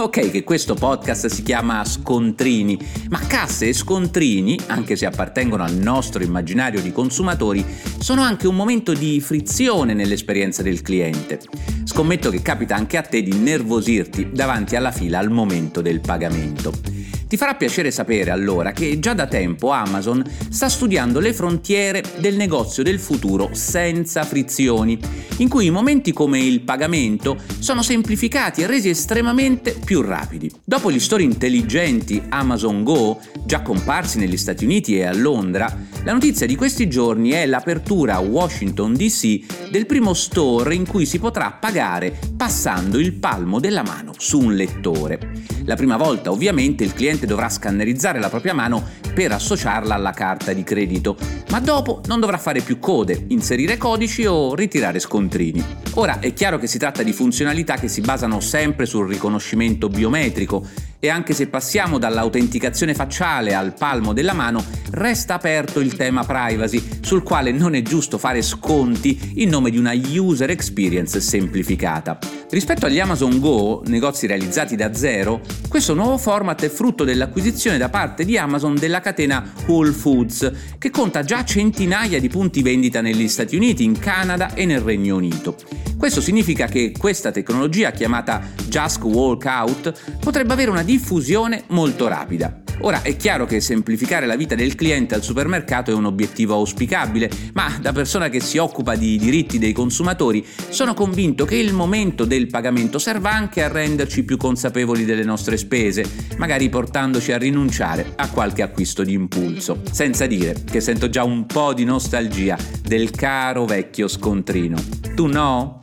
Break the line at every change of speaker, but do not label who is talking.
Ok che questo podcast si chiama Scontrini, ma casse e scontrini, anche se appartengono al nostro immaginario di consumatori, sono anche un momento di frizione nell'esperienza del cliente. Scommetto che capita anche a te di nervosirti davanti alla fila al momento del pagamento. Ti farà piacere sapere allora che già da tempo Amazon sta studiando le frontiere del negozio del futuro senza frizioni, in cui i momenti come il pagamento sono semplificati e resi estremamente più rapidi. Dopo gli store intelligenti Amazon Go, già comparsi negli Stati Uniti e a Londra, la notizia di questi giorni è l'apertura a Washington DC del primo store in cui si potrà pagare passando il palmo della mano su un lettore. La prima volta ovviamente il cliente dovrà scannerizzare la propria mano per associarla alla carta di credito, ma dopo non dovrà fare più code, inserire codici o ritirare scontrini. Ora è chiaro che si tratta di funzionalità che si basano sempre sul riconoscimento biometrico e anche se passiamo dall'autenticazione facciale al palmo della mano, resta aperto il tema privacy, sul quale non è giusto fare sconti in nome di una user experience semplificata. Rispetto agli Amazon Go, negozi realizzati da zero, questo nuovo format è frutto dell'acquisizione da parte di Amazon della catena Whole Foods, che conta già centinaia di punti vendita negli Stati Uniti, in Canada e nel Regno Unito. Questo significa che questa tecnologia chiamata Just Walkout potrebbe avere una diffusione molto rapida. Ora è chiaro che semplificare la vita del cliente al supermercato è un obiettivo auspicabile, ma da persona che si occupa di diritti dei consumatori sono convinto che il momento del pagamento serva anche a renderci più consapevoli delle nostre spese, magari portandoci a rinunciare a qualche acquisto di impulso. Senza dire che sento già un po' di nostalgia del caro vecchio scontrino. Tu no?